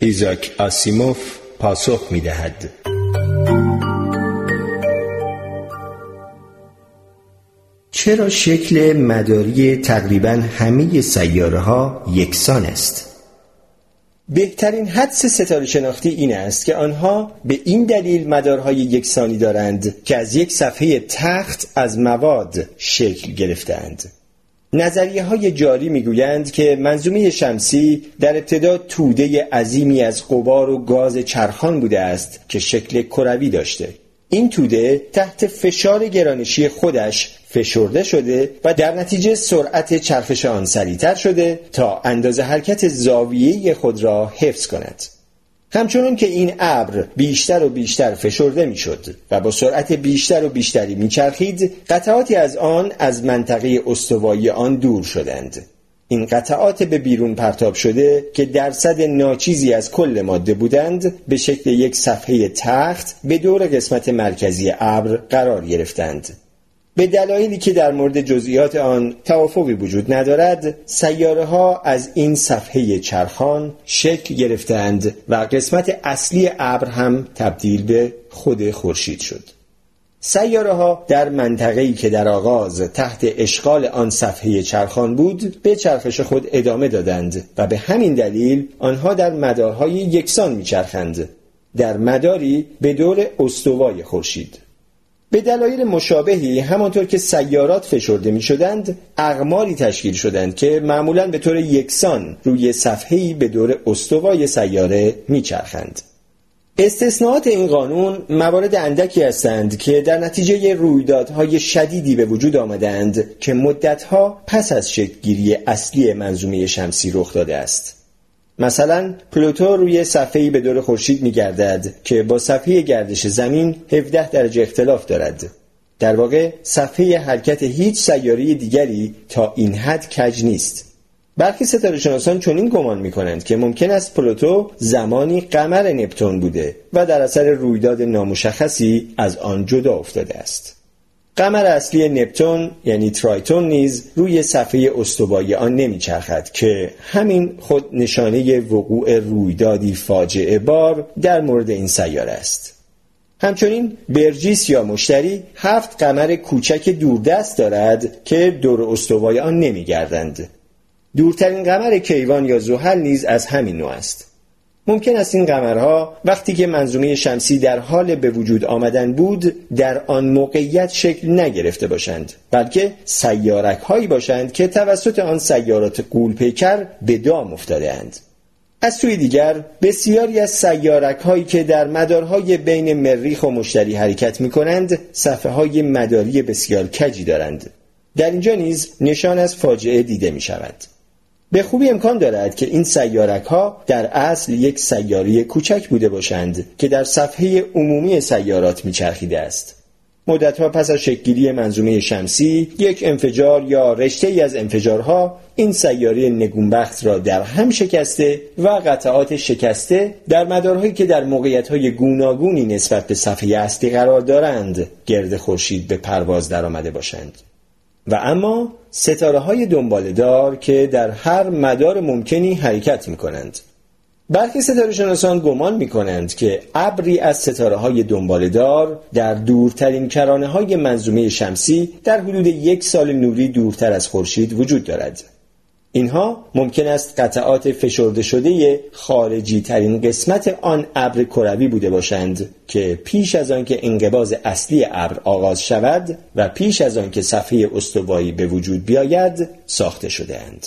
ایزاک آسیموف پاسخ می دهد. چرا شکل مداری تقریبا همه سیاره ها یکسان است؟ بهترین حدس ستاره شناختی این است که آنها به این دلیل مدارهای یکسانی دارند که از یک صفحه تخت از مواد شکل گرفتند. نظریه های جاری می‌گویند که منظومه شمسی در ابتدا توده عظیمی از قبار و گاز چرخان بوده است که شکل کروی داشته. این توده تحت فشار گرانشی خودش فشرده شده و در نتیجه سرعت چرخش آن سریعتر شده تا اندازه حرکت زاویه خود را حفظ کند. همچنان که این ابر بیشتر و بیشتر فشرده می‌شد و با سرعت بیشتر و بیشتری میچرخید قطعاتی از آن از منطقه استوایی آن دور شدند. این قطعات به بیرون پرتاب شده که درصد ناچیزی از کل ماده بودند به شکل یک صفحه تخت به دور قسمت مرکزی ابر قرار گرفتند. به دلایلی که در مورد جزئیات آن توافقی وجود ندارد سیاره ها از این صفحه چرخان شکل گرفتند و قسمت اصلی ابر هم تبدیل به خود خورشید شد. سیاره ها در منطقه‌ای که در آغاز تحت اشغال آن صفحه چرخان بود به چرخش خود ادامه دادند و به همین دلیل آنها در مدارهای یکسان میچرخند. در مداری به دور استوای خورشید. به دلایل مشابهی همانطور که سیارات فشرده می شدند اقماری تشکیل شدند که معمولا به طور یکسان روی صفحه‌ای به دور استوای سیاره می چرخند. استثناءات این قانون موارد اندکی هستند که در نتیجه رویدادهای شدیدی به وجود آمدند که مدتها پس از شکلگیری اصلی منظومه شمسی رخ داده است. مثلا پلوتو روی صفحه‌ای به دور خورشید می‌گردد که با صفحه گردش زمین 17 درجه اختلاف دارد. در واقع صفحه حرکت هیچ سیاره دیگری تا این حد کج نیست. برخی ستاره شناسان چنین گمان می کنند که ممکن است پلوتو زمانی قمر نپتون بوده و در اثر رویداد نامشخصی از آن جدا افتاده است. قمر اصلی نپتون یعنی ترایتون نیز روی صفحه استوایی آن نمیچرخد که همین خود نشانه وقوع رویدادی فاجعه بار در مورد این سیاره است. همچنین برجیس یا مشتری هفت قمر کوچک دوردست دارد که دور استوای آن نمیگردند. دورترین قمر کیوان یا زحل نیز از همین نوع است. ممکن است این قمرها وقتی که منظومه شمسی در حال به وجود آمدن بود در آن موقعیت شکل نگرفته باشند بلکه سیارک هایی باشند که توسط آن سیارات قولپیکر به دام افتاده اند. از سوی دیگر بسیاری از سیارک هایی که در مدارهای بین مریخ و مشتری حرکت می کنند صفحه های مداری بسیار کجی دارند. در اینجا نیز نشان از فاجعه دیده می شود. به خوبی امکان دارد که این سیارک ها در اصل یک سیاره کوچک بوده باشند که در صفحه عمومی سیارات میچرخیده است. مدتها پس از شکلگیری منظومه شمسی یک انفجار یا رشته ای از انفجارها این سیاره نگونبخت را در هم شکسته و قطعات شکسته در مدارهایی که در موقعیتهای گوناگونی نسبت به صفحه اصلی قرار دارند گرد خورشید به پرواز درآمده باشند. و اما ستاره های دنبالدار که در هر مدار ممکنی حرکت می کنند. برخی ستاره شناسان گمان می کنند که ابری از ستاره های دنبالدار در دورترین کرانه های منظومه شمسی در حدود یک سال نوری دورتر از خورشید وجود دارد. اینها ممکن است قطعات فشرده شده خارجی ترین قسمت آن ابر کروی بوده باشند که پیش از آنکه انقباز اصلی ابر آغاز شود و پیش از آنکه صفحه استوایی به وجود بیاید ساخته شده اند.